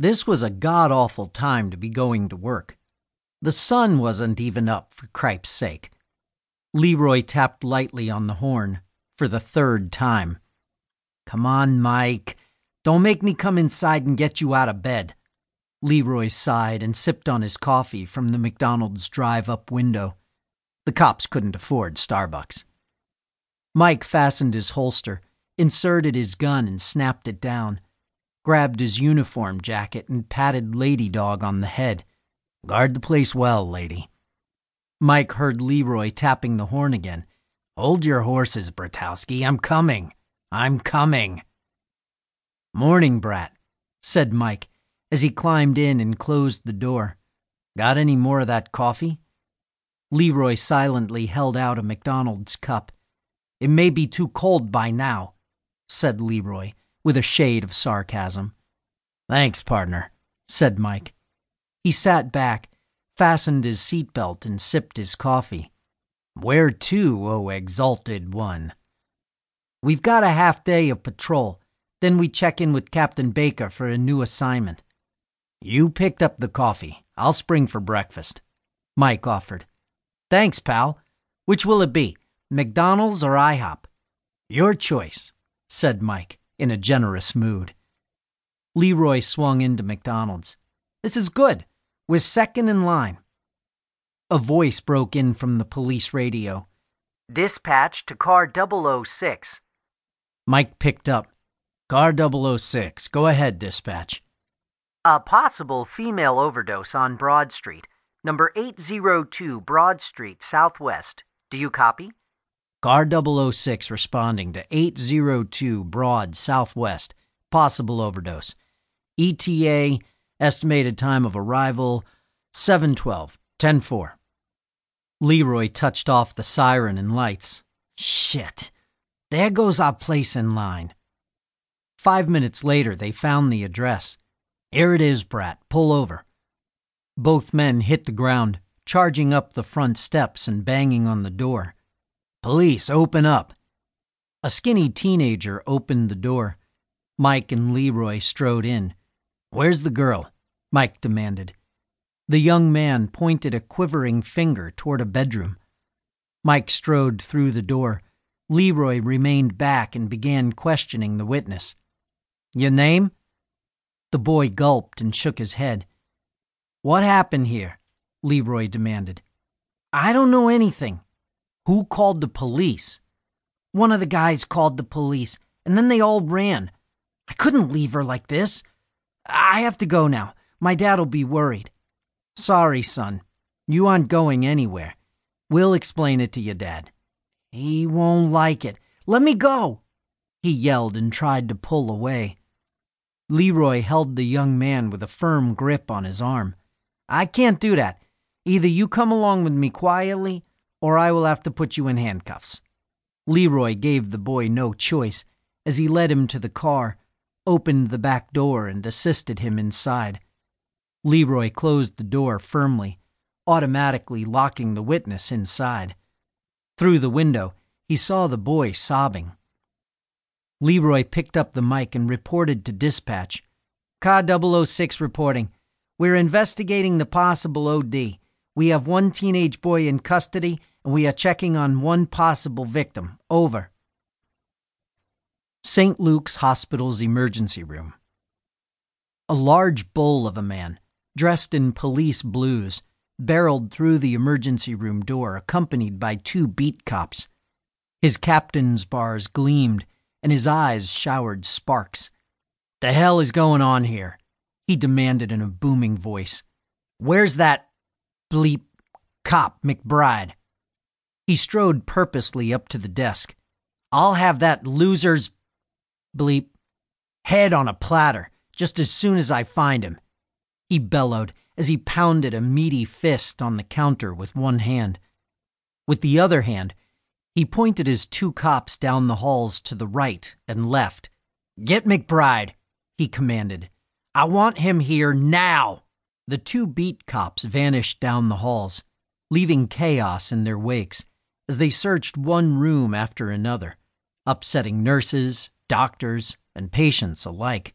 This was a god awful time to be going to work. The sun wasn't even up, for cripe's sake. Leroy tapped lightly on the horn for the third time. Come on, Mike. Don't make me come inside and get you out of bed. Leroy sighed and sipped on his coffee from the McDonald's drive up window. The cops couldn't afford Starbucks. Mike fastened his holster, inserted his gun, and snapped it down, grabbed his uniform jacket, and patted Lady Dog on the head. Guard the place well, lady. Mike heard Leroy tapping the horn again. Hold your horses, Bratowski. I'm coming. I'm coming. Morning, Brat, said Mike as he climbed in and closed the door. Got any more of that coffee? Leroy silently held out a McDonald's cup. It may be too cold by now, said Leroy, with a shade of sarcasm. Thanks, partner, said Mike. He sat back, fastened his seatbelt, and sipped his coffee. Where to, O oh exalted one? We've got a half day of patrol, then we check in with Captain Baker for a new assignment. You picked up the coffee. I'll spring for breakfast. Mike offered. Thanks, pal. Which will it be, McDonald's or IHOP? Your choice, said Mike in a generous mood. Leroy swung into McDonald's. This is good. We're second in line. A voice broke in from the police radio. Dispatch to car 006. Mike picked up. Car 006. Go ahead, dispatch. A possible female overdose on Broad Street, number 802 Broad Street, Southwest. Do you copy? Car 006 responding to 802 Broad, Southwest. Possible overdose. ETA Estimated time of arrival 712, 104. Leroy touched off the siren and lights. Shit. There goes our place in line. Five minutes later, they found the address. Here it is, Brat. Pull over. Both men hit the ground, charging up the front steps and banging on the door. Police, open up. A skinny teenager opened the door. Mike and Leroy strode in. Where's the girl? Mike demanded. The young man pointed a quivering finger toward a bedroom. Mike strode through the door. Leroy remained back and began questioning the witness. Your name? The boy gulped and shook his head. What happened here? Leroy demanded. I don't know anything. Who called the police? One of the guys called the police, and then they all ran. I couldn't leave her like this. I have to go now. My dad'll be worried. Sorry, son. You aren't going anywhere. We'll explain it to your dad. He won't like it. Let me go! He yelled and tried to pull away. Leroy held the young man with a firm grip on his arm. I can't do that. Either you come along with me quietly, or I will have to put you in handcuffs. Leroy gave the boy no choice as he led him to the car opened the back door and assisted him inside. Leroy closed the door firmly, automatically locking the witness inside. Through the window, he saw the boy sobbing. Leroy picked up the mic and reported to dispatch. Car 006 reporting. We're investigating the possible OD. We have one teenage boy in custody, and we are checking on one possible victim. Over. St. Luke's Hospital's emergency room. A large bull of a man, dressed in police blues, barreled through the emergency room door, accompanied by two beat cops. His captain's bars gleamed, and his eyes showered sparks. The hell is going on here? he demanded in a booming voice. Where's that bleep cop, McBride? He strode purposely up to the desk. I'll have that loser's bleep, head on a platter just as soon as I find him. He bellowed as he pounded a meaty fist on the counter with one hand. With the other hand, he pointed his two cops down the halls to the right and left. Get McBride, he commanded. I want him here now. The two beat cops vanished down the halls, leaving chaos in their wakes as they searched one room after another, upsetting nurses, doctors, and patients alike.